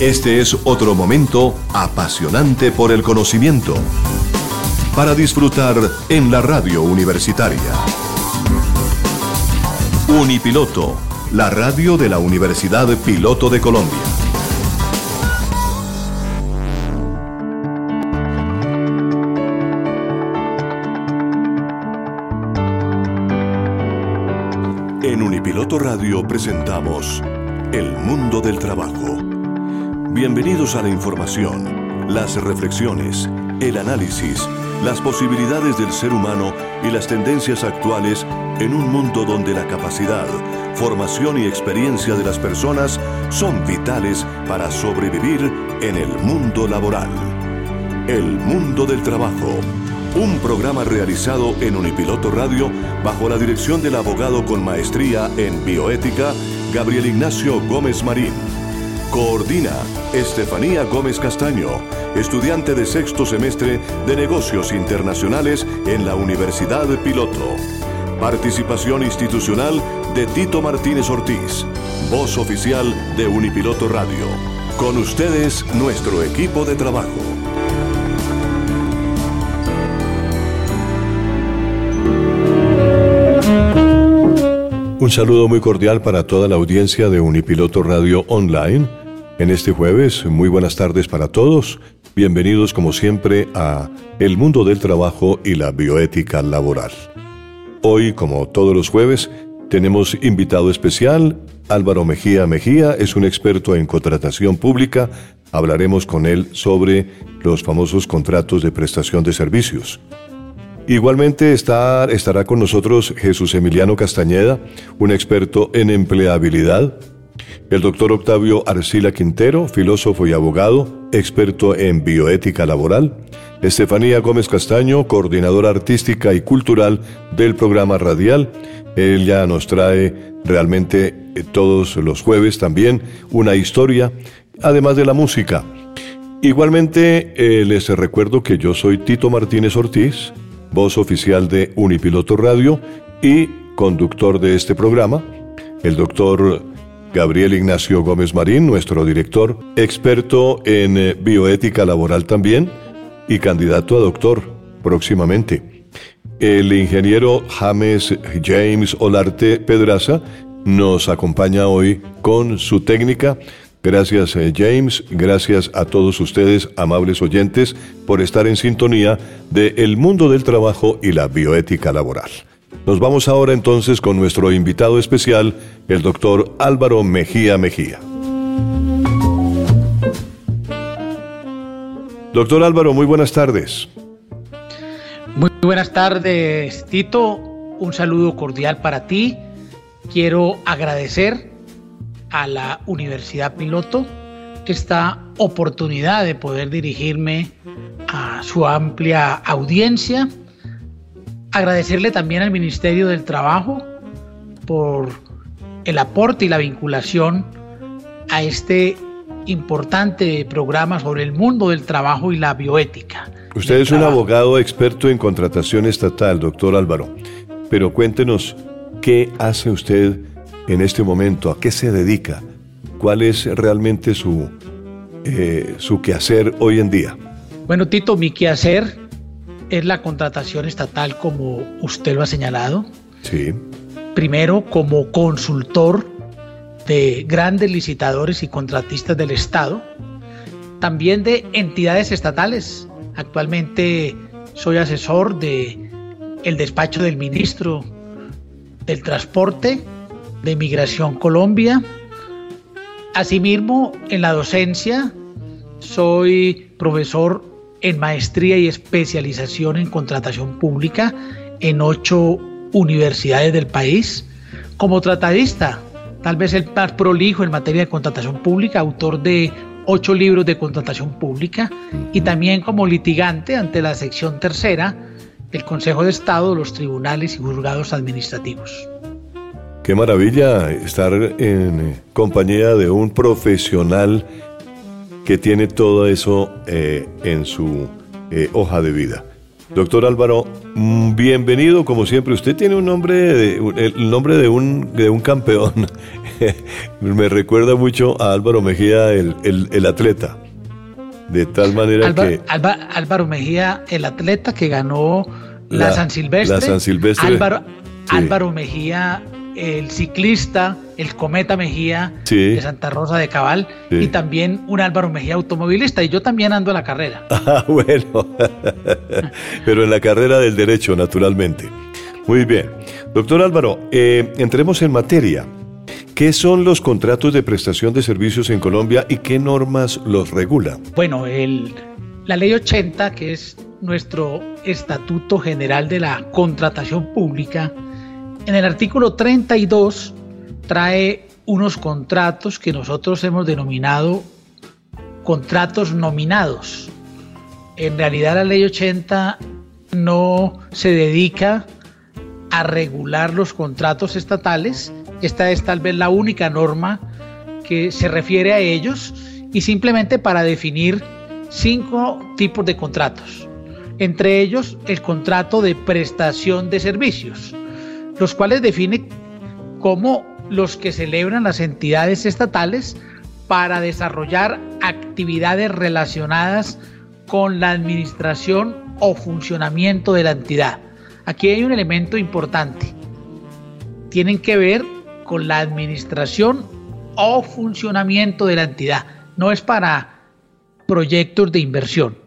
Este es otro momento apasionante por el conocimiento para disfrutar en la radio universitaria. Unipiloto, la radio de la Universidad Piloto de Colombia. En Unipiloto Radio presentamos El Mundo del Trabajo. Bienvenidos a la información, las reflexiones, el análisis, las posibilidades del ser humano y las tendencias actuales en un mundo donde la capacidad, formación y experiencia de las personas son vitales para sobrevivir en el mundo laboral. El Mundo del Trabajo un programa realizado en Unipiloto Radio bajo la dirección del abogado con maestría en bioética, Gabriel Ignacio Gómez Marín. Coordina Estefanía Gómez Castaño, estudiante de sexto semestre de negocios internacionales en la Universidad Piloto. Participación institucional de Tito Martínez Ortiz, voz oficial de Unipiloto Radio. Con ustedes, nuestro equipo de trabajo. Un saludo muy cordial para toda la audiencia de Unipiloto Radio Online. En este jueves, muy buenas tardes para todos. Bienvenidos como siempre a El mundo del trabajo y la bioética laboral. Hoy, como todos los jueves, tenemos invitado especial. Álvaro Mejía Mejía es un experto en contratación pública. Hablaremos con él sobre los famosos contratos de prestación de servicios. Igualmente estará con nosotros Jesús Emiliano Castañeda, un experto en empleabilidad. El doctor Octavio Arcila Quintero, filósofo y abogado, experto en bioética laboral. Estefanía Gómez Castaño, coordinadora artística y cultural del programa radial. Ella nos trae realmente eh, todos los jueves también una historia, además de la música. Igualmente eh, les recuerdo que yo soy Tito Martínez Ortiz, voz oficial de Unipiloto Radio y conductor de este programa, el doctor Gabriel Ignacio Gómez Marín, nuestro director, experto en eh, bioética laboral también y candidato a doctor próximamente. El ingeniero James James Olarte Pedraza nos acompaña hoy con su técnica Gracias eh, James, gracias a todos ustedes, amables oyentes, por estar en sintonía de El mundo del trabajo y la bioética laboral. Nos vamos ahora entonces con nuestro invitado especial, el doctor Álvaro Mejía Mejía. Doctor Álvaro, muy buenas tardes. Muy buenas tardes, Tito. Un saludo cordial para ti. Quiero agradecer a la Universidad Piloto esta oportunidad de poder dirigirme a su amplia audiencia. Agradecerle también al Ministerio del Trabajo por el aporte y la vinculación a este importante programa sobre el mundo del trabajo y la bioética. Usted es un abogado experto en contratación estatal, doctor Álvaro, pero cuéntenos, ¿qué hace usted en este momento? ¿A qué se dedica? ¿Cuál es realmente su, eh, su quehacer hoy en día? Bueno, Tito, mi quehacer es la contratación estatal como usted lo ha señalado. Sí. Primero, como consultor de grandes licitadores y contratistas del Estado, también de entidades estatales. Actualmente soy asesor de el despacho del ministro del Transporte de Migración Colombia. Asimismo, en la docencia soy profesor en maestría y especialización en contratación pública en ocho universidades del país. Como tratadista, tal vez el más prolijo en materia de contratación pública, autor de ocho libros de contratación pública y también como litigante ante la sección tercera del Consejo de Estado, los tribunales y juzgados administrativos. Qué maravilla estar en compañía de un profesional que tiene todo eso eh, en su eh, hoja de vida. Doctor Álvaro, mm, bienvenido como siempre. Usted tiene un nombre, de, el nombre de un, de un campeón. Me recuerda mucho a Álvaro Mejía, el, el, atleta. De tal manera que... Álvaro Mejía, el atleta que ganó la, San Silvestre. La San Silvestre. Álvaro, Álvaro Mejía, el ciclista, el Cometa Mejía de Santa Rosa de Cabal y también un Álvaro Mejía automovilista. Y yo también ando en la carrera. Ah, bueno. Pero en la carrera del derecho, naturalmente. Muy bien. Doctor Álvaro, eh, entremos en materia. ¿Qué son los contratos de prestación de servicios en Colombia y qué normas los regula? Bueno, el, la ley 80, que es nuestro Estatuto General de la Contratación Pública, en el artículo 32 trae unos contratos que nosotros hemos denominado contratos nominados. En realidad la ley 80 no se dedica a regular los contratos estatales. Esta es tal vez la única norma que se refiere a ellos y simplemente para definir cinco tipos de contratos. Entre ellos el contrato de prestación de servicios los cuales define como los que celebran las entidades estatales para desarrollar actividades relacionadas con la administración o funcionamiento de la entidad. Aquí hay un elemento importante. Tienen que ver con la administración o funcionamiento de la entidad. No es para proyectos de inversión.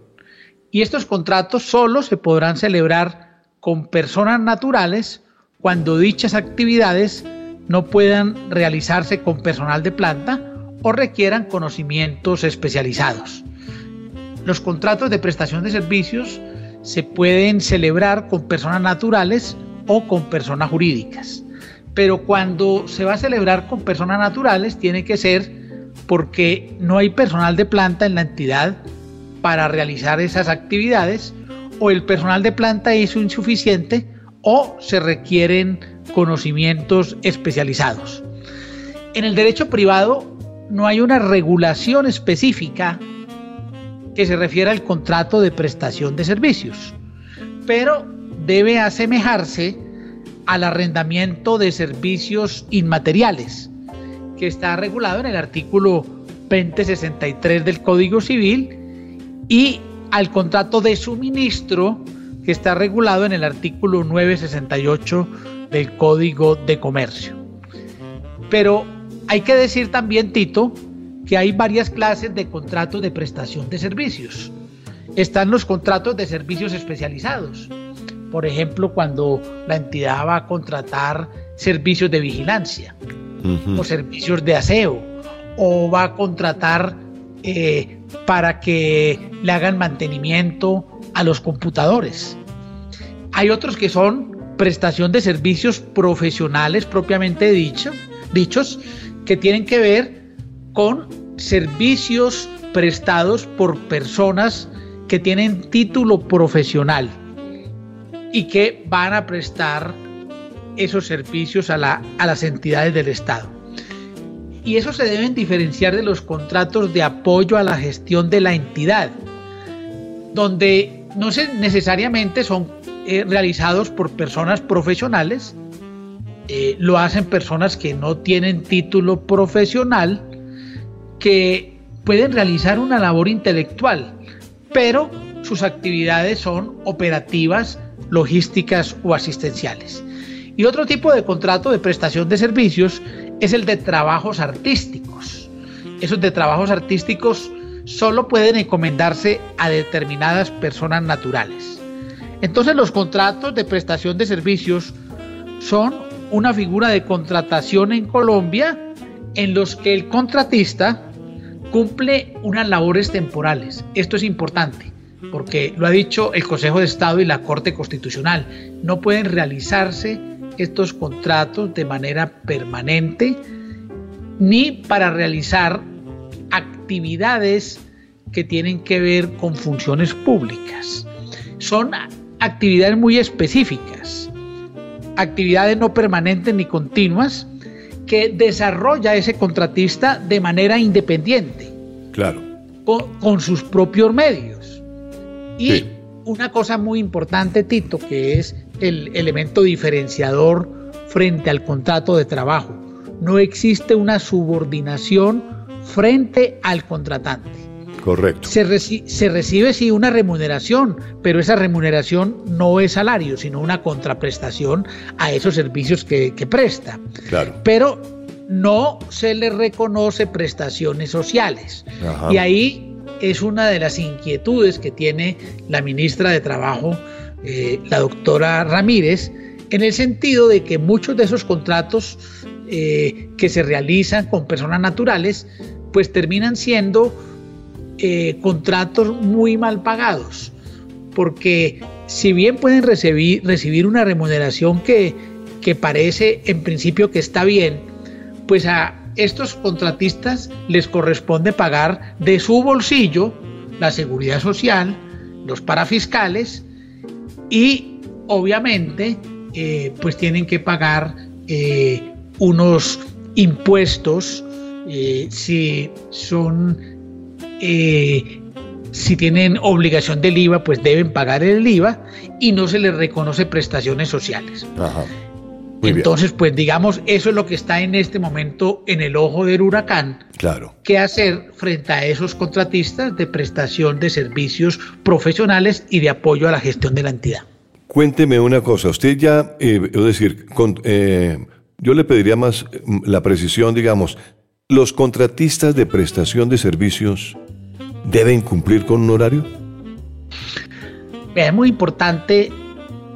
Y estos contratos solo se podrán celebrar con personas naturales cuando dichas actividades no puedan realizarse con personal de planta o requieran conocimientos especializados. Los contratos de prestación de servicios se pueden celebrar con personas naturales o con personas jurídicas, pero cuando se va a celebrar con personas naturales tiene que ser porque no hay personal de planta en la entidad para realizar esas actividades o el personal de planta es insuficiente o se requieren conocimientos especializados. En el derecho privado no hay una regulación específica que se refiera al contrato de prestación de servicios, pero debe asemejarse al arrendamiento de servicios inmateriales, que está regulado en el artículo 2063 del Código Civil, y al contrato de suministro que está regulado en el artículo 968 del Código de Comercio. Pero hay que decir también, Tito, que hay varias clases de contratos de prestación de servicios. Están los contratos de servicios especializados. Por ejemplo, cuando la entidad va a contratar servicios de vigilancia o servicios de aseo o va a contratar eh, para que le hagan mantenimiento a los computadores. Hay otros que son prestación de servicios profesionales propiamente dicho, dichos, que tienen que ver con servicios prestados por personas que tienen título profesional y que van a prestar esos servicios a, la, a las entidades del Estado. Y eso se deben diferenciar de los contratos de apoyo a la gestión de la entidad, donde no se, necesariamente son eh, realizados por personas profesionales, eh, lo hacen personas que no tienen título profesional, que pueden realizar una labor intelectual, pero sus actividades son operativas, logísticas o asistenciales. Y otro tipo de contrato de prestación de servicios es el de trabajos artísticos. Esos de trabajos artísticos solo pueden encomendarse a determinadas personas naturales. Entonces los contratos de prestación de servicios son una figura de contratación en Colombia en los que el contratista cumple unas labores temporales. Esto es importante porque lo ha dicho el Consejo de Estado y la Corte Constitucional. No pueden realizarse estos contratos de manera permanente ni para realizar actividades que tienen que ver con funciones públicas. Son actividades muy específicas, actividades no permanentes ni continuas que desarrolla ese contratista de manera independiente. Claro. Con, sus propios medios. Y una cosa muy importante, Tito, que es el elemento diferenciador frente al contrato de trabajo. No existe una subordinación frente al contratante. Correcto. Se, recibe sí una remuneración, pero esa remuneración no es salario, sino una contraprestación a esos servicios que, presta. Claro. Pero no se le reconoce prestaciones sociales. Y ahí es una de las inquietudes que tiene la ministra de Trabajo, eh, la doctora Ramírez, en el sentido de que muchos de esos contratos eh, que se realizan con personas naturales, pues terminan siendo eh, contratos muy mal pagados, porque si bien pueden recibir, recibir una remuneración que, que parece en principio que está bien, pues a estos contratistas les corresponde pagar de su bolsillo la seguridad social, los parafiscales y obviamente eh, pues tienen que pagar eh, unos impuestos si son eh, si tienen obligación del IVA, pues deben pagar el IVA y no se les reconoce prestaciones sociales. Entonces, pues digamos, eso es lo que está en este momento en el ojo del huracán. Claro. ¿Qué hacer frente a esos contratistas de prestación de servicios profesionales y de apoyo a la gestión de la entidad? Cuénteme una cosa, usted ya, eh, es decir, eh, yo le pediría más la precisión, digamos, los contratistas de prestación de servicios deben cumplir con un horario? Es muy importante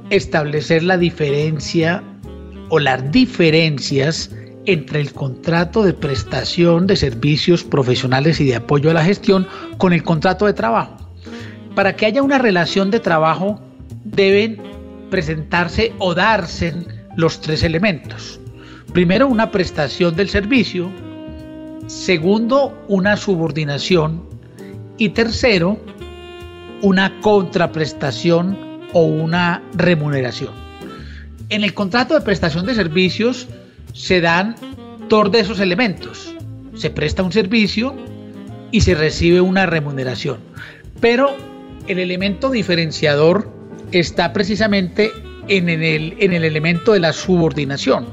establecer la diferencia o las diferencias entre el contrato de prestación de servicios profesionales y de apoyo a la gestión con el contrato de trabajo. Para que haya una relación de trabajo deben presentarse o darse los tres elementos. Primero, una prestación del servicio. Segundo, una subordinación y tercero, una contraprestación o una remuneración. En el contrato de prestación de servicios se dan dos de esos elementos. Se presta un servicio y se recibe una remuneración. Pero el elemento diferenciador está precisamente en el, en el elemento de la subordinación.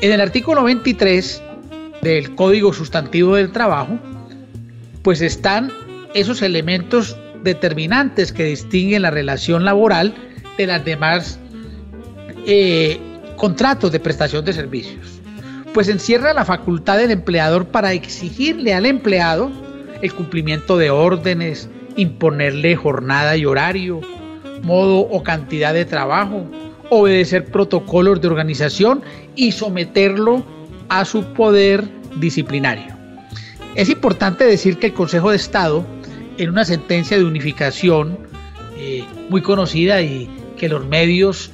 En el artículo 23 del Código Sustantivo del Trabajo pues están esos elementos determinantes que distinguen la relación laboral de las demás eh, contratos de prestación de servicios. Pues encierra la facultad del empleador para exigirle al empleado el cumplimiento de órdenes, imponerle jornada y horario, modo o cantidad de trabajo, obedecer protocolos de organización y someterlo a su poder disciplinario. Es importante decir que el Consejo de Estado, en una sentencia de unificación eh, muy conocida y que los medios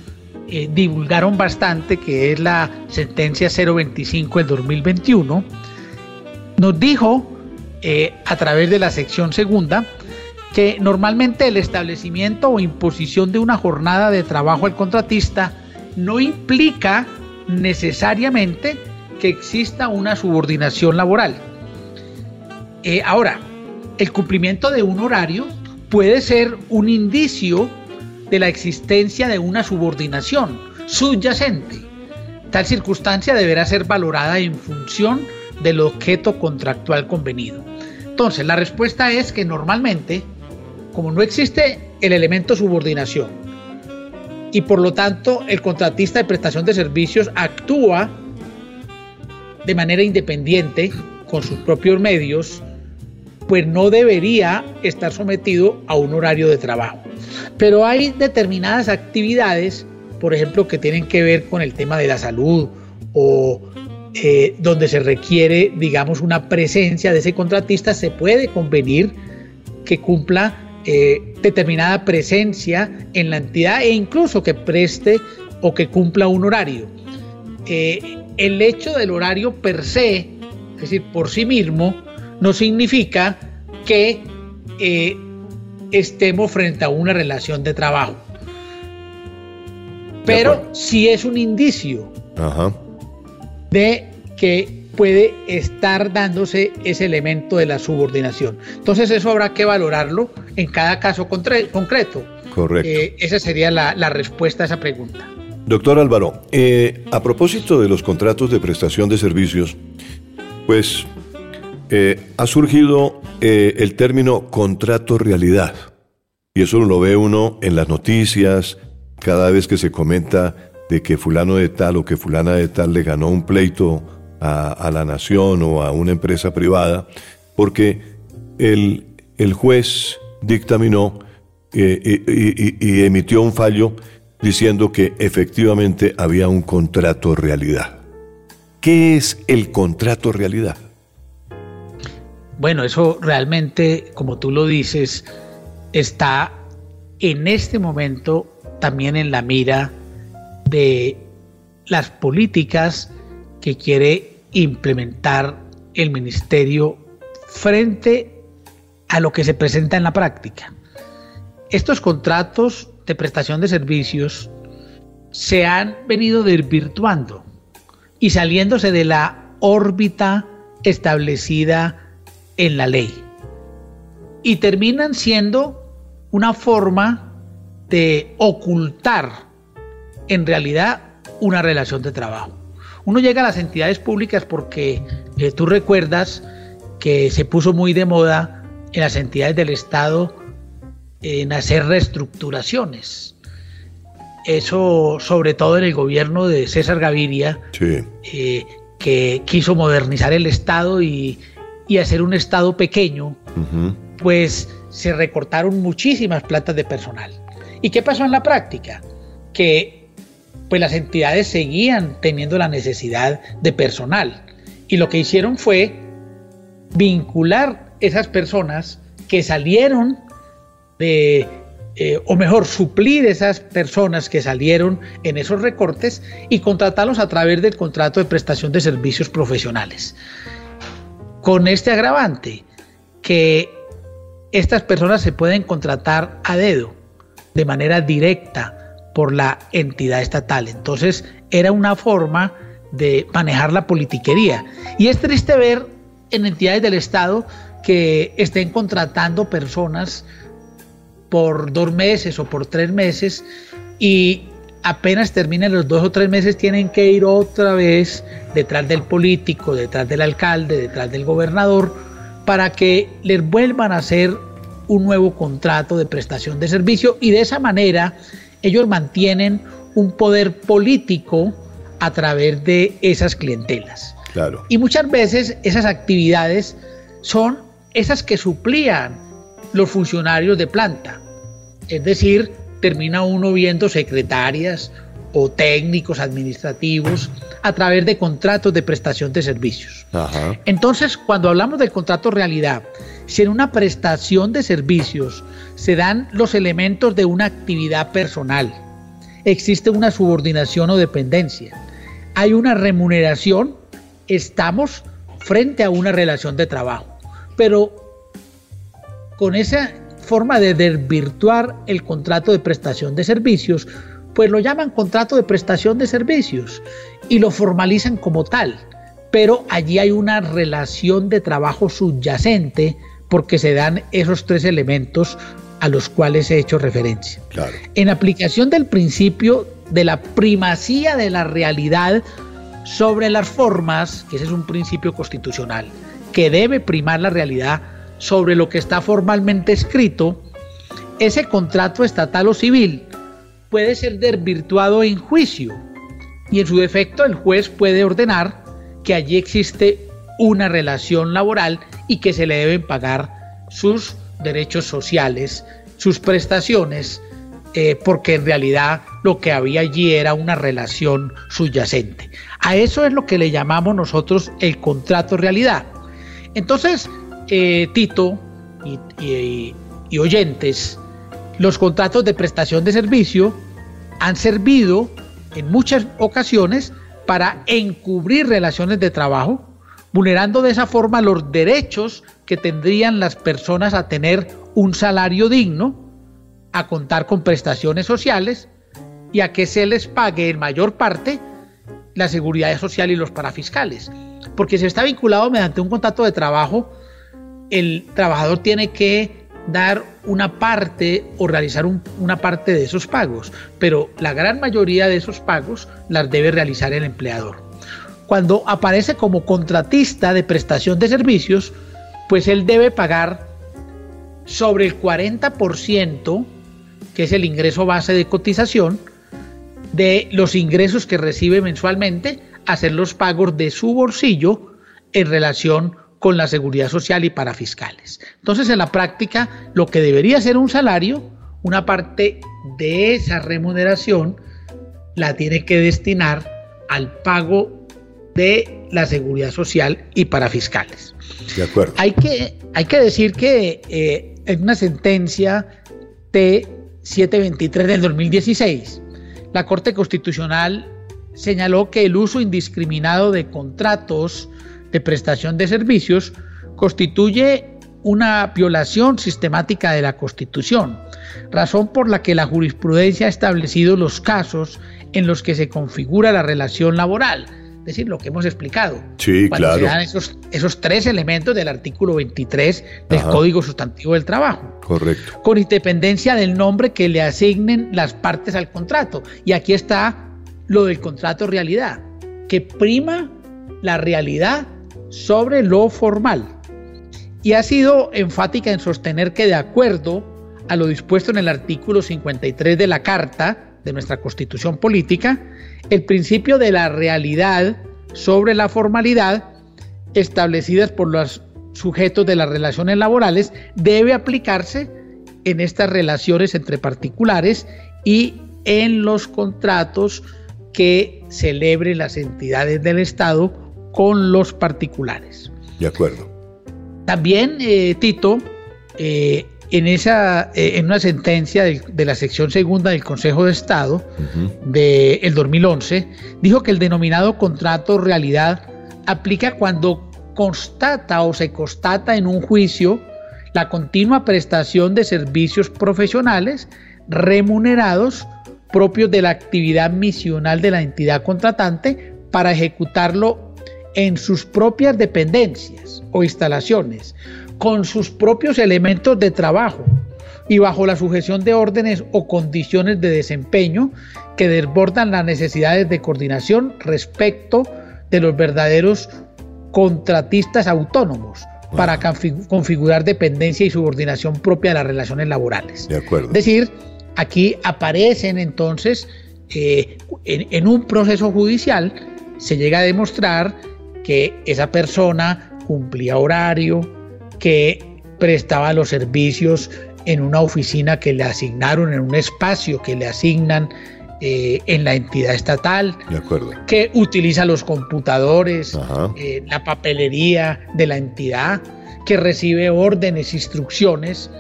eh, divulgaron bastante, que es la sentencia 025 del 2021, nos dijo eh, a través de la sección segunda que normalmente el establecimiento o imposición de una jornada de trabajo al contratista no implica necesariamente exista una subordinación laboral eh, ahora, el cumplimiento de un horario puede ser un indicio de la existencia de una subordinación subyacente. Tal circunstancia deberá ser valorada en función del objeto contractual convenido. Entonces, la respuesta es que normalmente, como no existe el elemento subordinación y por lo tanto el contratista de prestación de servicios actúa de manera independiente con sus propios medios, pues no debería estar sometido a un horario de trabajo. Pero hay determinadas actividades, por ejemplo, que tienen que ver con el tema de la salud o eh, donde se requiere, digamos, una presencia de ese contratista, se puede convenir que cumpla eh, determinada presencia en la entidad e incluso que preste o que cumpla un horario. Eh, el hecho del horario per se, es decir, por sí mismo, no significa que eh, estemos frente a una relación de trabajo. Pero sí es un indicio de que puede estar dándose ese elemento de la subordinación. Entonces eso habrá que valorarlo en cada caso concreto. Correcto. Eh, esa sería la, respuesta a esa pregunta. Doctor Álvaro, eh, a propósito de los contratos de prestación de servicios, pues eh, ha surgido el término contrato realidad. Y eso lo ve uno en las noticias, cada vez que se comenta de que fulano de tal o que fulana de tal le ganó un pleito a, la nación o a una empresa privada, porque el, el juez dictaminó eh, y, emitió un fallo diciendo que efectivamente había un contrato realidad. ¿Qué es el contrato realidad? Bueno, eso realmente, como tú lo dices, está en este momento también en la mira de las políticas que quiere implementar el ministerio frente a lo que se presenta en la práctica. Estos contratos de prestación de servicios se han venido desvirtuando y saliéndose de la órbita establecida en la ley. Y terminan siendo una forma de ocultar en realidad una relación de trabajo. Uno llega a las entidades públicas porque eh, tú recuerdas que se puso muy de moda en las entidades del Estado en hacer reestructuraciones. Eso sobre todo en el gobierno de César Gaviria, eh, que quiso modernizar el Estado y, hacer un Estado pequeño, pues se recortaron muchísimas plantas de personal. ¿Y qué pasó en la práctica? Que pues las entidades seguían teniendo la necesidad de personal. Y lo que hicieron fue vincular esas personas que salieron de, eh, o mejor, suplir esas personas que salieron en esos recortes y contratarlos a través del contrato de prestación de servicios profesionales. Con este agravante, que estas personas se pueden contratar a dedo, de manera directa, por la entidad estatal. Entonces, era una forma de manejar la politiquería. Y es triste ver en entidades del Estado que estén contratando personas por dos meses o por tres meses y apenas terminen los dos o tres meses tienen que ir otra vez detrás del político, detrás del alcalde, detrás del gobernador, para que les vuelvan a hacer un nuevo contrato de prestación de servicio y de esa manera ellos mantienen un poder político a través de esas clientelas. Claro. Y muchas veces esas actividades son esas que suplían los funcionarios de planta. Es decir, termina uno viendo secretarias o técnicos administrativos a través de contratos de prestación de servicios. Entonces, cuando hablamos del contrato realidad, si en una prestación de servicios se dan los elementos de una actividad personal, existe una subordinación o dependencia, hay una remuneración, estamos frente a una relación de trabajo. Pero con esa forma de desvirtuar el contrato de prestación de servicios, pues lo llaman contrato de prestación de servicios y lo formalizan como tal. Pero allí hay una relación de trabajo subyacente porque se dan esos tres elementos a los cuales he hecho referencia. En aplicación del principio de la primacía de la realidad sobre las formas, que ese es un principio constitucional, que debe primar la realidad sobre lo que está formalmente escrito, ese contrato estatal o civil puede ser desvirtuado en juicio y en su defecto el juez puede ordenar que allí existe una relación laboral y que se le deben pagar sus derechos sociales, sus prestaciones, eh, porque en realidad lo que había allí era una relación subyacente. A eso es lo que le llamamos nosotros el contrato realidad. Entonces, eh, Tito y, oyentes, los contratos de prestación de servicio han servido en muchas ocasiones para encubrir relaciones de trabajo, vulnerando de esa forma los derechos que tendrían las personas a tener un salario digno, a contar con prestaciones sociales y a que se les pague en mayor parte la seguridad social y los parafiscales. Porque si está vinculado mediante un contrato de trabajo, el trabajador tiene que dar una parte o realizar una parte de esos pagos, pero la gran mayoría de esos pagos las debe realizar el empleador. Cuando aparece como contratista de prestación de servicios, pues él debe pagar sobre el 40%, que es el ingreso base de cotización, de los ingresos que recibe mensualmente, hacer los pagos de su bolsillo en relación con la seguridad social y para fiscales. Entonces, en la práctica, lo que debería ser un salario, una parte de esa remuneración la tiene que destinar al pago de la seguridad social y para fiscales. De acuerdo. Hay que, hay que decir que eh, en una sentencia T723 del 2016, la Corte Constitucional señaló que el uso indiscriminado de contratos de prestación de servicios constituye una violación sistemática de la Constitución, razón por la que la jurisprudencia ha establecido los casos en los que se configura la relación laboral, es decir, lo que hemos explicado. Sí, claro. Se dan esos, esos tres elementos del artículo 23 del Código Sustantivo del Trabajo. Correcto. Con independencia del nombre que le asignen las partes al contrato. Y aquí está lo del contrato realidad, que prima la realidad sobre lo formal. Y ha sido enfática en sostener que de acuerdo a lo dispuesto en el artículo 53 de la Carta de nuestra Constitución Política, el principio de la realidad sobre la formalidad establecidas por los sujetos de las relaciones laborales debe aplicarse en estas relaciones entre particulares y en los contratos que celebren las entidades del Estado con los particulares. De acuerdo. También, eh, Tito, eh, en, esa, eh, en una sentencia de, la sección segunda del Consejo de Estado del 2011, dijo que el denominado contrato realidad aplica cuando constata o se constata en un juicio la continua prestación de servicios profesionales remunerados propios de la actividad misional de la entidad contratante para ejecutarlo en sus propias dependencias o instalaciones, con sus propios elementos de trabajo y bajo la sujeción de órdenes o condiciones de desempeño que desbordan las necesidades de coordinación respecto de los verdaderos contratistas autónomos para configurar dependencia y subordinación propia de las relaciones laborales. De acuerdo. Es decir, aquí aparecen entonces eh, en un proceso judicial se llega a demostrar que esa persona cumplía horario, que prestaba los servicios en una oficina que le asignaron, en un espacio que le asignan eh, en la entidad estatal, de acuerdo. que utiliza los computadores, eh, la papelería de la entidad, que recibe órdenes, instrucciones.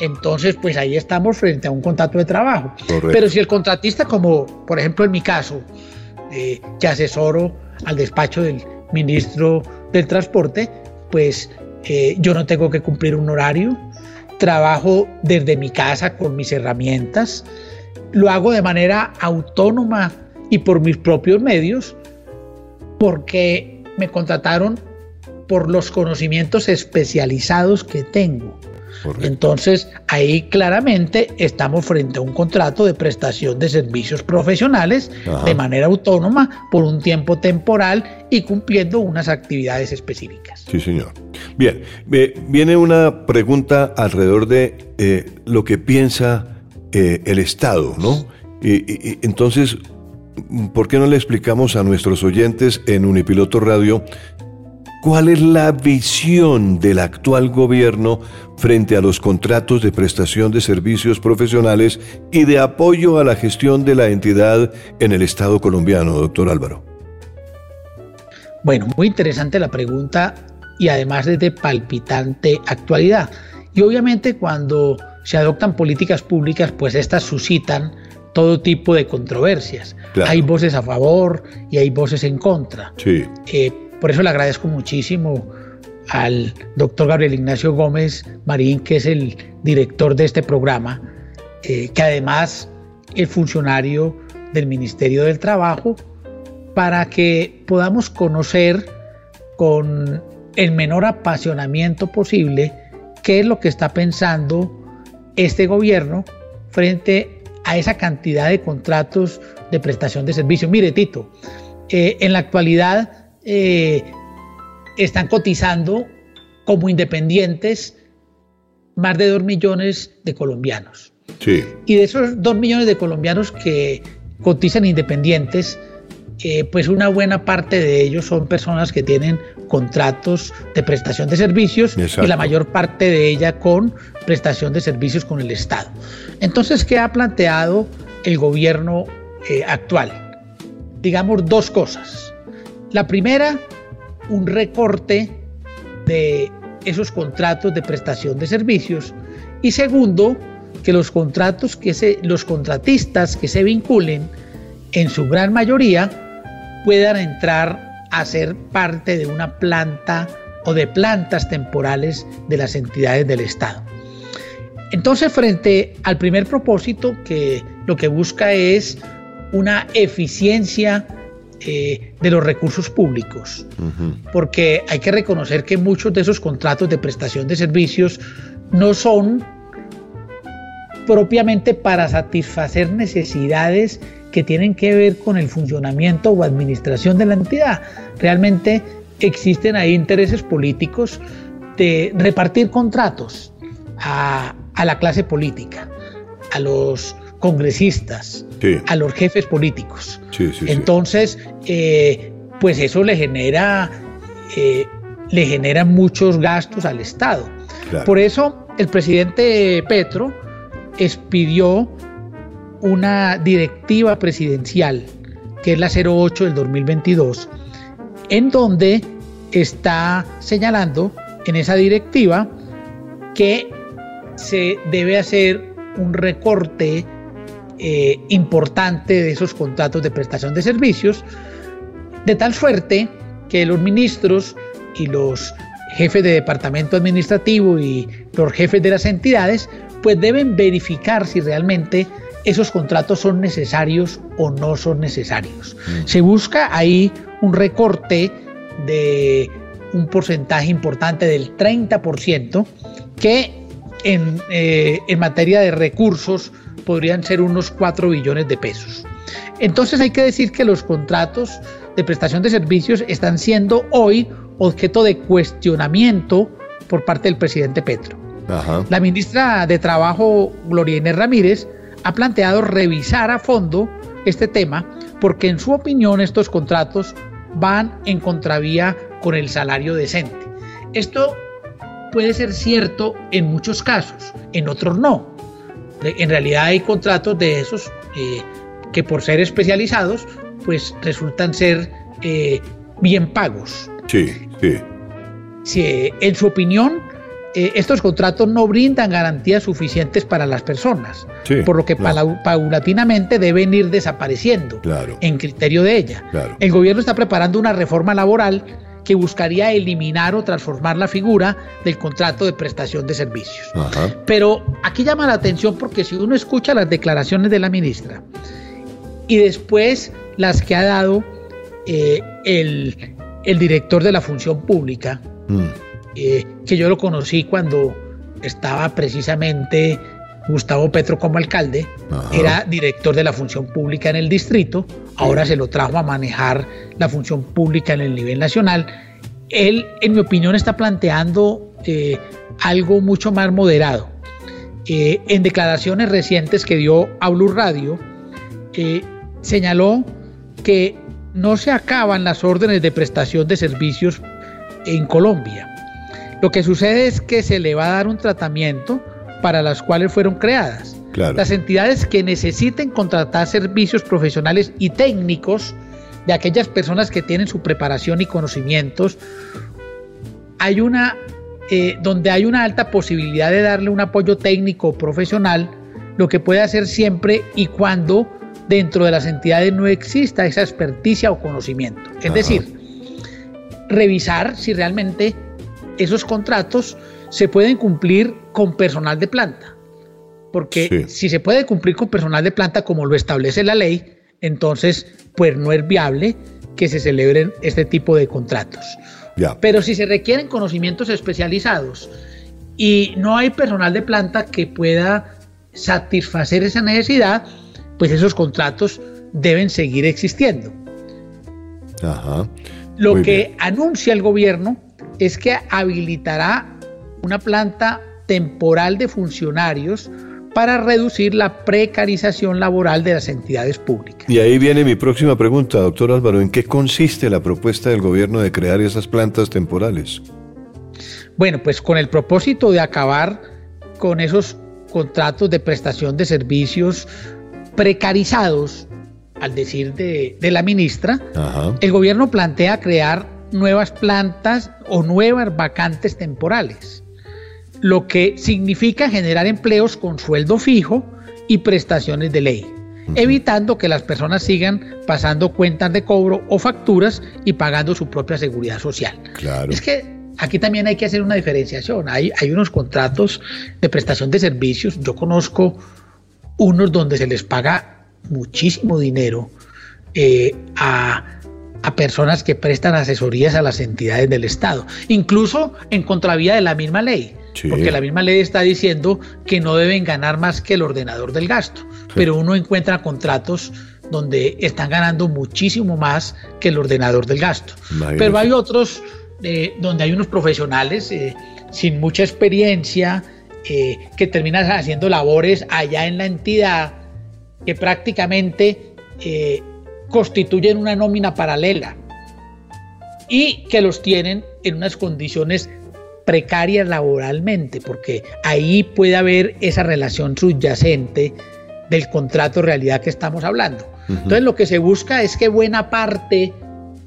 Entonces, pues ahí estamos frente a un contrato de trabajo. Pero si el contratista, como por ejemplo en mi caso, eh, que asesoro al despacho del ministro del Transporte, pues eh, yo no tengo que cumplir un horario, trabajo desde mi casa con mis herramientas, lo hago de manera autónoma y por mis propios medios, porque me contrataron por los conocimientos especializados que tengo. Entonces, ahí claramente estamos frente a un contrato de prestación de servicios profesionales de manera autónoma por un tiempo temporal y cumpliendo unas actividades específicas. Sí, señor. Bien, viene una pregunta alrededor de eh, lo que piensa eh, el Estado, ¿no? y, entonces, ¿por qué no le explicamos a nuestros oyentes en Unipiloto Radio ¿Cuál es la visión del actual gobierno frente a los contratos de prestación de servicios profesionales y de apoyo a la gestión de la entidad en el Estado colombiano, doctor Álvaro? Bueno, muy interesante la pregunta y además es de palpitante actualidad. Y obviamente cuando se adoptan políticas públicas, pues estas suscitan todo tipo de controversias. Hay voces a favor y hay voces en contra. Sí. Eh, por eso le agradezco muchísimo al doctor Gabriel Ignacio Gómez Marín, que es el director de este programa, eh, que además es funcionario del Ministerio del Trabajo, para que podamos conocer con el menor apasionamiento posible qué es lo que está pensando este gobierno frente a esa cantidad de contratos de prestación de servicios. Mire, Tito, eh, en la actualidad eh, están cotizando como independientes más de 2 millones de colombianos. Sí. Y de esos 2 millones de colombianos que cotizan independientes, eh, pues una buena parte de ellos son personas que tienen contratos de prestación de servicios y la mayor parte de ella con prestación de servicios con el Estado. Entonces, ¿qué ha planteado el gobierno eh, actual? Digamos dos cosas. La primera, un recorte de esos contratos de prestación de servicios y segundo, que los contratos que se, los contratistas que se vinculen en su gran mayoría puedan entrar a ser parte de una planta o de plantas temporales de las entidades del Estado. Entonces, frente al primer propósito, que lo que busca es una eficiencia eh, de los recursos públicos, porque hay que reconocer que muchos de esos contratos de prestación de servicios no son propiamente para satisfacer necesidades que tienen que ver con el funcionamiento o administración de la entidad. Realmente existen ahí intereses políticos de repartir contratos a, la clase política, a los congresistas, a los jefes políticos. Entonces, eh, pues eso le genera, eh, le genera muchos gastos al Estado. Por eso el presidente Petro expidió una directiva presidencial, que es la 08 del 2022, en donde está señalando en esa directiva que se debe hacer un recorte eh, importante de esos contratos de prestación de servicios, de tal suerte que los ministros y los jefes de departamento administrativo y los jefes de las entidades, pues deben verificar si realmente esos contratos son necesarios o no son necesarios. Mm. Se busca ahí un recorte de un porcentaje importante del 30% que en, eh, en materia de recursos podrían ser unos 4 billones de pesos. Entonces hay que decir que los contratos de prestación de servicios están siendo hoy objeto de cuestionamiento por parte del presidente Petro. La ministra de Trabajo, Gloria Inés Ramírez, ha planteado revisar a fondo este tema porque en su opinión estos contratos van en contravía con el salario decente. Esto puede ser cierto en muchos casos, en otros no. En realidad hay contratos de esos eh, que por ser especializados, pues resultan ser eh, bien pagos. Sí, sí. sí en su opinión, eh, estos contratos no brindan garantías suficientes para las personas, por lo que paulatinamente deben ir desapareciendo en criterio de ella. El gobierno está preparando una reforma laboral que buscaría eliminar o transformar la figura del contrato de prestación de servicios. Pero aquí llama la atención porque si uno escucha las declaraciones de la ministra y después las que ha dado eh, el, director de la función pública, mm. eh, que yo lo conocí cuando estaba precisamente Gustavo Petro como alcalde, era director de la función pública en el distrito, ahora se lo trajo a manejar la función pública en el nivel nacional. Él, en mi opinión, está planteando eh, algo mucho más moderado. Eh, en declaraciones recientes que dio a Blue Radio, eh, señaló que no se acaban las órdenes de prestación de servicios en Colombia. Lo que sucede es que se le va a dar un tratamiento para las cuales fueron creadas. Las entidades que necesiten contratar servicios profesionales y técnicos de aquellas personas que tienen su preparación y conocimientos, hay una eh, donde hay una alta posibilidad de darle un apoyo técnico profesional, lo que puede hacer siempre y cuando dentro de las entidades no exista esa experticia o conocimiento. Es decir, revisar si realmente esos contratos se pueden cumplir con personal de planta. Porque si se puede cumplir con personal de planta como lo establece la ley, entonces pues no es viable que se celebren este tipo de contratos. Pero si se requieren conocimientos especializados y no hay personal de planta que pueda satisfacer esa necesidad, pues esos contratos deben seguir existiendo. Lo que anuncia el gobierno es que habilitará una planta temporal de funcionarios para reducir la precarización laboral de las entidades públicas. Y ahí viene mi próxima pregunta, doctor Álvaro, ¿en qué consiste la propuesta del gobierno de crear esas plantas temporales? Bueno, pues con el propósito de acabar con esos contratos de prestación de servicios precarizados, al decir de, la ministra, el gobierno plantea crear nuevas plantas o nuevas vacantes temporales, lo que significa generar empleos con sueldo fijo y prestaciones de ley, evitando que las personas sigan pasando cuentas de cobro o facturas y pagando su propia seguridad social. Claro. Es que aquí también hay que hacer una diferenciación. Hay, hay unos contratos de prestación de servicios. Yo conozco unos donde se les paga muchísimo dinero eh, a, personas que prestan asesorías a las entidades del Estado, incluso en contravía de la misma ley. Porque la misma ley está diciendo que no deben ganar más que el ordenador del gasto, pero uno encuentra contratos donde están ganando muchísimo más que el ordenador del gasto. Pero hay otros donde hay unos profesionales eh, sin mucha experiencia eh, que terminan haciendo labores allá en la entidad que prácticamente eh, constituyen una nómina paralela y que los tienen en unas condiciones precarias laboralmente, porque ahí puede haber esa relación subyacente del contrato realidad que estamos hablando. Entonces lo que se busca es que buena parte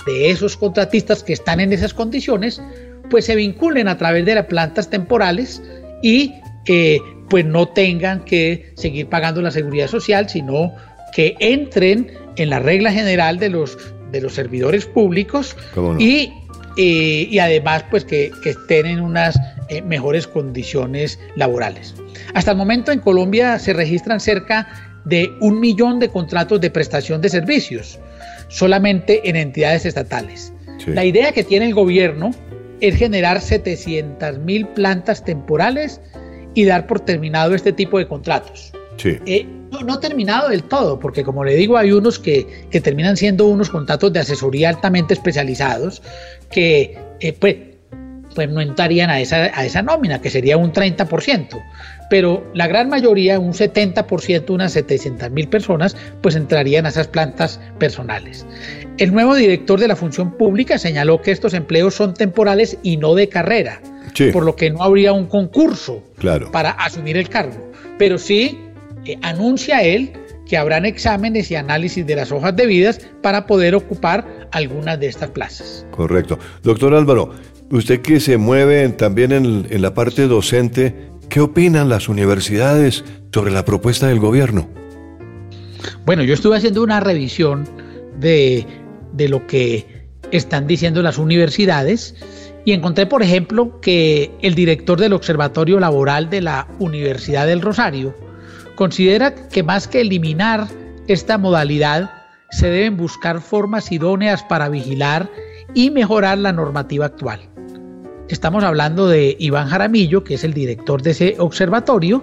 de esos contratistas que están en esas condiciones, pues se vinculen a través de las plantas temporales y eh, pues no tengan que seguir pagando la seguridad social, sino que entren en la regla general de los, de los servidores públicos y, eh, y, además pues que, estén en unas eh, mejores condiciones laborales. Hasta el momento en Colombia se registran cerca de un millón de contratos de prestación de servicios solamente en entidades estatales. La idea que tiene el gobierno es generar 700 mil plantas temporales y dar por terminado este tipo de contratos. Eh, no, terminado del todo, porque como le digo, hay unos que, terminan siendo unos contratos de asesoría altamente especializados que eh, pues, pues no entrarían a esa, a esa nómina, que sería un 30% pero la gran mayoría, un 70%, unas 700 mil personas, pues entrarían a esas plantas personales. El nuevo director de la función pública señaló que estos empleos son temporales y no de carrera, por lo que no habría un concurso para asumir el cargo. Pero sí eh, anuncia él que habrán exámenes y análisis de las hojas de vidas para poder ocupar algunas de estas plazas. Correcto. Doctor Álvaro, usted que se mueve también en, en la parte docente, ¿Qué opinan las universidades sobre la propuesta del gobierno? Bueno, yo estuve haciendo una revisión de, lo que están diciendo las universidades y encontré, por ejemplo, que el director del Observatorio Laboral de la Universidad del Rosario considera que más que eliminar esta modalidad, se deben buscar formas idóneas para vigilar y mejorar la normativa actual. Estamos hablando de Iván Jaramillo, que es el director de ese observatorio,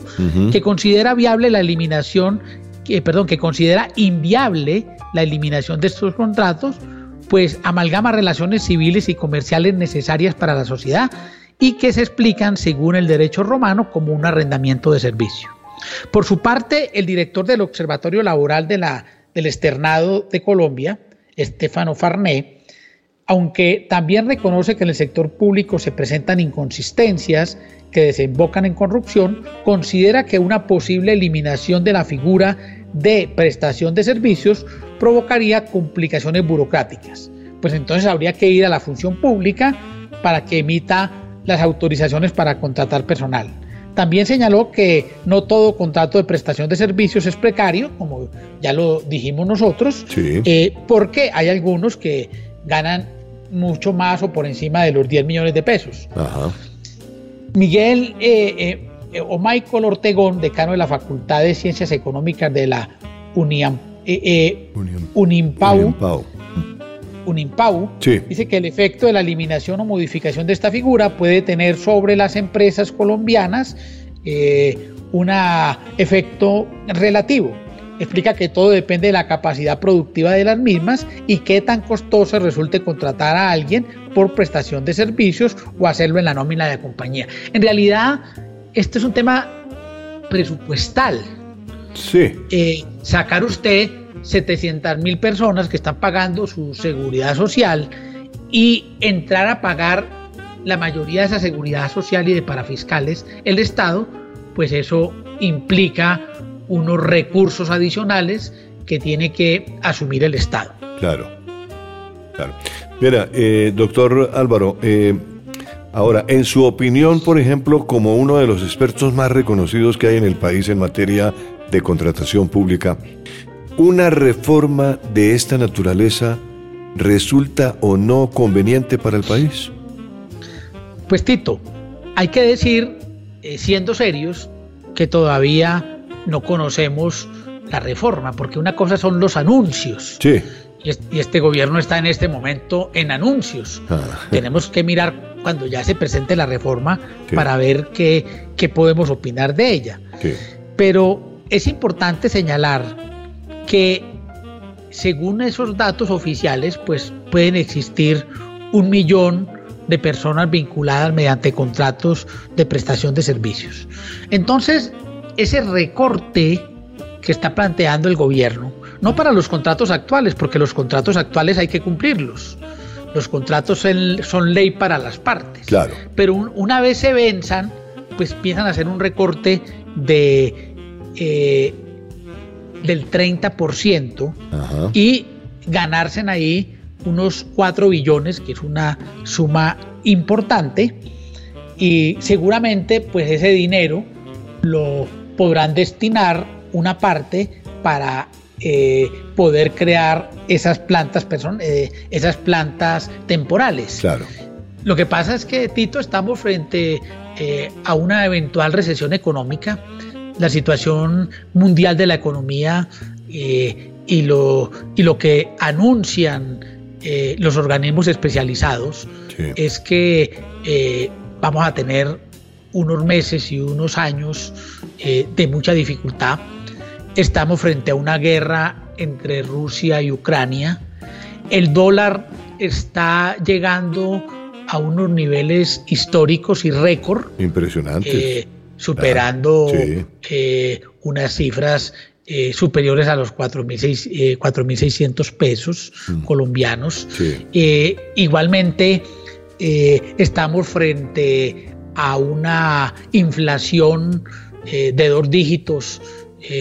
que considera viable la eliminación, que, perdón, que considera inviable la eliminación de estos contratos, pues amalgama relaciones civiles y comerciales necesarias para la sociedad y que se explican según el derecho romano como un arrendamiento de servicio. Por su parte, el director del Observatorio Laboral de la, del Externado de Colombia, Estefano Farné, aunque también reconoce que en el sector público se presentan inconsistencias que desembocan en corrupción, considera que una posible eliminación de la figura de prestación de servicios provocaría complicaciones burocráticas. Pues entonces habría que ir a la función pública para que emita las autorizaciones para contratar personal. También señaló que no todo contrato de prestación de servicios es precario, como ya lo dijimos nosotros, eh, porque hay algunos que ganan mucho más o por encima de los 10 millones de pesos. Miguel eh, eh, o Michael Ortegón, decano de la Facultad de Ciencias Económicas de la Uniam, eh, Unimpau, Unimpau, dice que el efecto de la eliminación o modificación de esta figura puede tener sobre las empresas colombianas eh, un efecto relativo. Explica que todo depende de la capacidad productiva de las mismas y qué tan costoso resulte contratar a alguien por prestación de servicios o hacerlo en la nómina de la compañía. En realidad, este es un tema presupuestal. Sí. Eh, sacar usted 700 mil personas que están pagando su seguridad social y entrar a pagar la mayoría de esa seguridad social y de parafiscales el Estado, pues eso implica unos recursos adicionales que tiene que asumir el Estado. Claro, claro. Mira, eh, doctor Álvaro, eh, ahora, en su opinión, por ejemplo, como uno de los expertos más reconocidos que hay en el país en materia de contratación pública, ¿una reforma de esta naturaleza resulta o no conveniente para el país? Pues Tito, hay que decir, eh, siendo serios, que todavía no conocemos la reforma, porque una cosa son los anuncios. Sí. Y, este gobierno está en este momento en anuncios. Ah. Tenemos que mirar cuando ya se presente la reforma para ver qué, qué, podemos opinar de ella. Pero es importante señalar que según esos datos oficiales, pues pueden existir un millón de personas vinculadas mediante contratos de prestación de servicios. Entonces, ese recorte que está planteando el gobierno, no para los contratos actuales, porque los contratos actuales hay que cumplirlos. Los contratos son ley para las partes. Claro. Pero una vez se venzan, pues empiezan a hacer un recorte de eh, del 30% y ganarse ahí unos 4 billones, que es una suma importante, y seguramente pues ese dinero lo podrán destinar una parte para eh, poder crear esas plantas, eh, esas plantas temporales. Claro. Lo que pasa es que, Tito, estamos frente eh, a una eventual recesión económica la situación mundial de la economía eh, y, lo, y lo que anuncian eh, los organismos especializados es que eh, vamos a tener unos meses y unos años de mucha dificultad. Estamos frente a una guerra entre Rusia y Ucrania. El dólar está llegando a unos niveles históricos y récord. Impresionantes superando eh, unas cifras eh, superiores a los 4.600 eh, pesos mm. colombianos. igualmente, estamos frente a una inflación de dos dígitos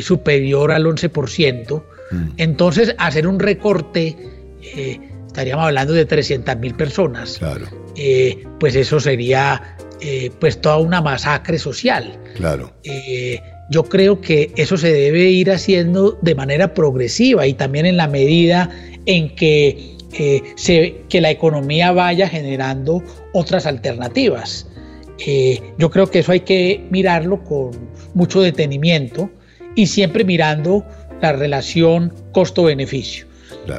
superior al 11%. Mm. Entonces, hacer un recorte, estaríamos hablando de 300 mil personas. pues eso sería eh, pues toda una masacre social. Claro. Eh, yo creo que eso se debe ir haciendo de manera progresiva y también en la medida en que, eh, se, que la economía vaya generando otras alternativas. yo creo que eso hay que mirarlo con mucho detenimiento y siempre mirando la relación costo-beneficio.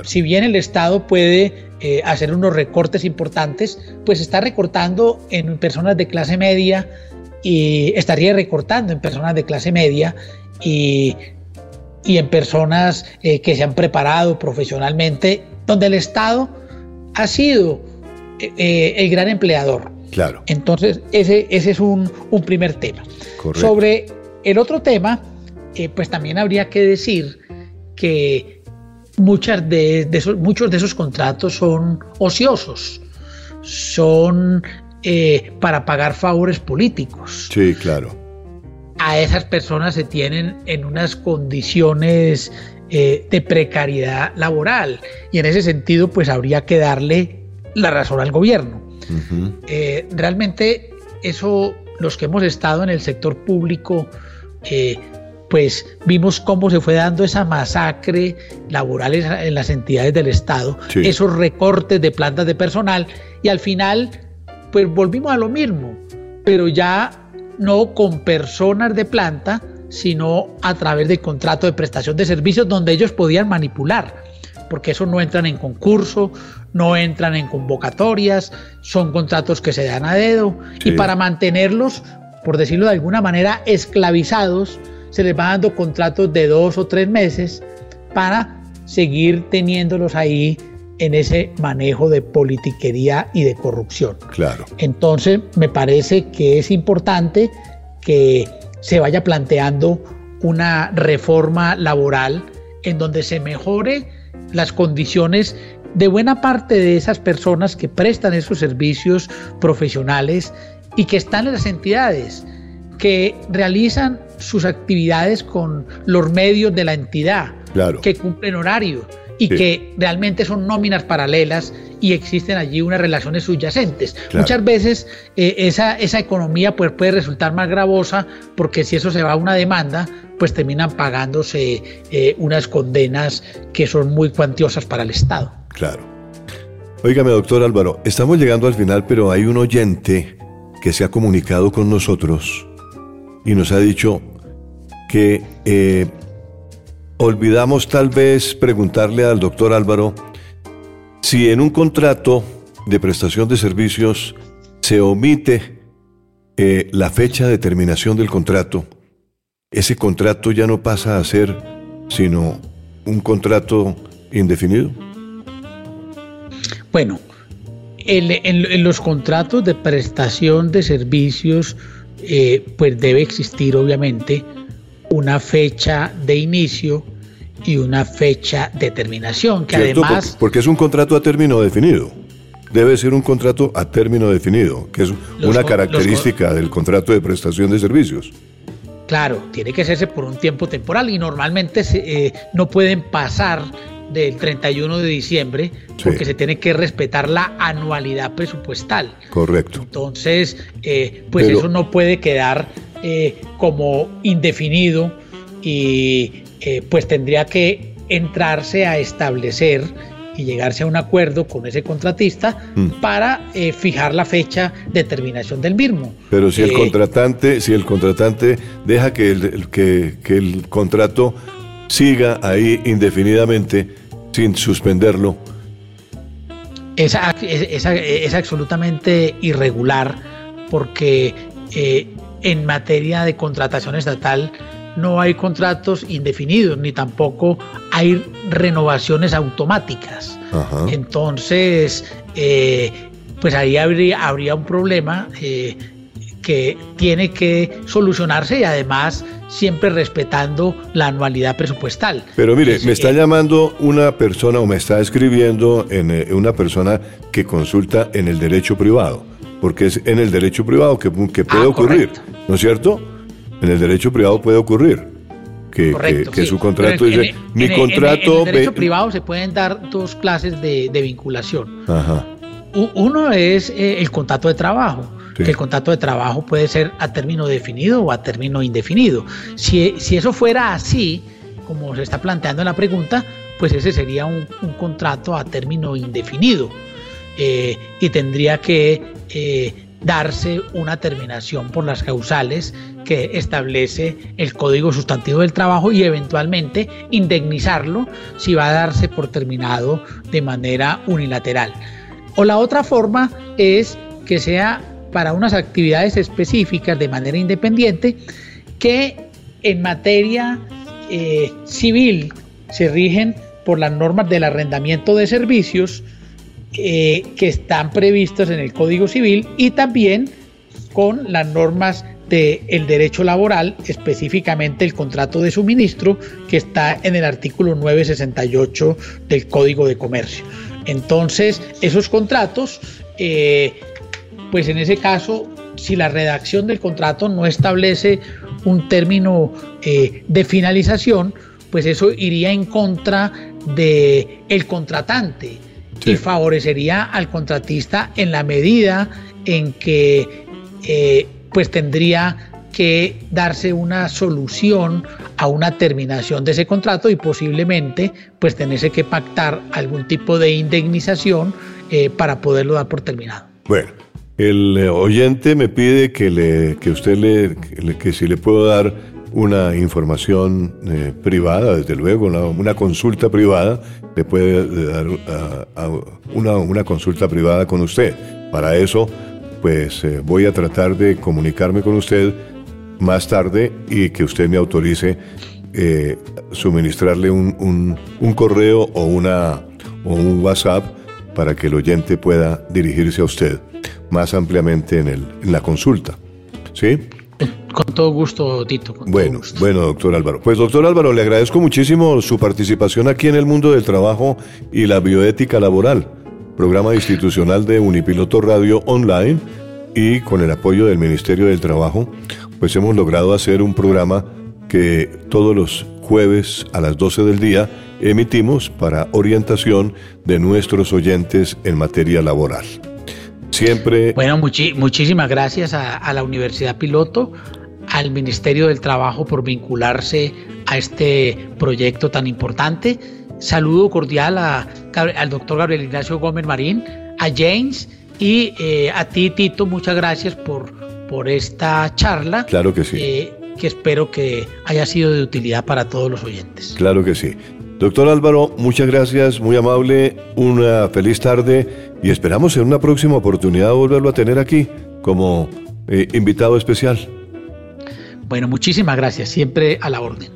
Si bien el Estado puede eh, hacer unos recortes importantes, pues está recortando en personas de clase media y estaría recortando en personas de clase media y, y en personas eh, que se han preparado profesionalmente, donde el Estado ha sido eh, el gran empleador. Claro. Entonces, ese, ese es un, un primer tema. Sobre el otro tema, pues también habría que decir que muchas de, esos, muchos de esos contratos son ociosos, son eh, para pagar favores políticos. Sí, claro. A esas personas se tienen en unas condiciones eh, de precariedad laboral y en ese sentido pues habría que darle la razón al gobierno. Eh, realmente eso, los que hemos estado en el sector público, pues vimos cómo se fue dando esa masacre laboral en las entidades del Estado, esos recortes de plantas de personal y al final pues volvimos a lo mismo, pero ya no con personas de planta, sino a través de contrato de prestación de servicios donde ellos podían manipular. porque eso no entran en concurso, no entran en convocatorias, son contratos que se dan a dedo y para mantenerlos, por decirlo de alguna manera, esclavizados, se les va dando contratos de dos o tres meses para seguir teniéndolos ahí en ese manejo de politiquería y de corrupción. Claro. Entonces, me parece que es importante que se vaya planteando una reforma laboral en donde se mejore las condiciones de buena parte de esas personas que prestan esos servicios profesionales y que están en las entidades, que realizan sus actividades con los medios de la entidad, que cumplen horario y que realmente son nóminas paralelas y existen allí unas relaciones subyacentes. Muchas veces eh, esa, esa economía pues, puede resultar más gravosa porque si eso se va a una demanda, pues terminan pagándose eh, unas condenas que son muy cuantiosas para el Estado. Claro. Óigame, doctor Álvaro, estamos llegando al final, pero hay un oyente que se ha comunicado con nosotros y nos ha dicho que eh, olvidamos tal vez preguntarle al doctor Álvaro si en un contrato de prestación de servicios se omite eh, la fecha de terminación del contrato, ese contrato ya no pasa a ser sino un contrato indefinido. Bueno, en, los contratos de prestación de servicios, eh, pues debe existir obviamente una fecha de inicio y una fecha de terminación, que además... Porque, es un contrato a término definido. Debe ser un contrato a término definido, que es una característica del contrato de prestación de servicios. Claro, tiene que hacerse por un tiempo temporal y normalmente eh, no pueden pasar del 31 de diciembre porque se tiene que respetar la anualidad presupuestal. Correcto. Entonces, eh, pues eso no puede quedar eh, como indefinido y eh, pues tendría que entrarse a establecer y llegarse a un acuerdo con ese contratista mm. para eh, fijar la fecha de terminación del mismo. Pero si el contratante, si el contratante deja que el, que, el contrato siga ahí indefinidamente sin suspenderlo. Es, es, absolutamente irregular porque en materia de contratación estatal no hay contratos indefinidos ni tampoco hay renovaciones automáticas. Entonces, eh, pues ahí habría, habría un problema eh, que tiene que solucionarse y además siempre respetando la anualidad presupuestal. Pero mire, me está llamando una persona o me está escribiendo en, eh, una persona que consulta en el derecho privado porque es en el derecho privado que, que puede ah, ocurrir, ¿no es cierto? En el derecho privado puede ocurrir. Que, que, su contrato dice, mi contrato... En el, derecho privado se pueden dar dos clases de, vinculación. Ajá. Uno es eh, el contrato de trabajo. Que el contrato de trabajo puede ser a término definido o a término indefinido. Si, si eso fuera así, como se está planteando en la pregunta, pues ese sería un, contrato a término indefinido. Eh, y tendría que eh, darse una terminación por las causales que establece el Código Sustantivo del Trabajo y eventualmente indemnizarlo si va a darse por terminado de manera unilateral. O la otra forma es que sea para unas actividades específicas de manera independiente que en materia eh, civil se rigen por las normas del arrendamiento de servicios, eh, que están previstos en el Código Civil y también con las normas del derecho laboral, específicamente el contrato de suministro, que está en el artículo 968 del Código de Comercio. Entonces, esos contratos, eh, pues en ese caso, si la redacción del contrato no establece un término eh, de finalización, pues eso iría en contra del el contratante y favorecería al contratista en la medida en que eh, pues tendría que darse una solución a una terminación de ese contrato y posiblemente pues tenerse que pactar algún tipo de indemnización eh, para poderlo dar por terminado. Bueno, el eh, oyente me pide que le que usted le que si le puedo dar una información eh, privada, desde luego, una, consulta privada, le puede dar una, una, consulta privada con usted. Para eso, pues eh, voy a tratar de comunicarme con usted más tarde y que usted me autorice eh, suministrarle un, un, correo o, una, o un WhatsApp para que el oyente pueda dirigirse a usted más ampliamente en, el, en la consulta. ¿Sí? Con todo gusto, Tito. bueno, bueno, doctor Álvaro. Pues, doctor Álvaro, le agradezco muchísimo su participación aquí en el mundo del trabajo y la bioética laboral, programa institucional de Unipiloto Radio Online y con el apoyo del Ministerio del Trabajo, pues hemos logrado hacer un programa que todos los jueves a las 12 del día emitimos para orientación de nuestros oyentes en materia laboral. Siempre. Bueno, muchísimas gracias a, la Universidad Piloto, al Ministerio del Trabajo por vincularse a este proyecto tan importante. Saludo cordial al doctor Gabriel Ignacio Gómez Marín, a James y eh, a ti, Tito. Muchas gracias por, por esta charla. Claro que sí. Eh, que espero que haya sido de utilidad para todos los oyentes. Claro que sí. Doctor Álvaro, muchas gracias, muy amable, una feliz tarde y esperamos en una próxima oportunidad volverlo a tener aquí como eh, invitado especial. Bueno, muchísimas gracias, siempre a la orden.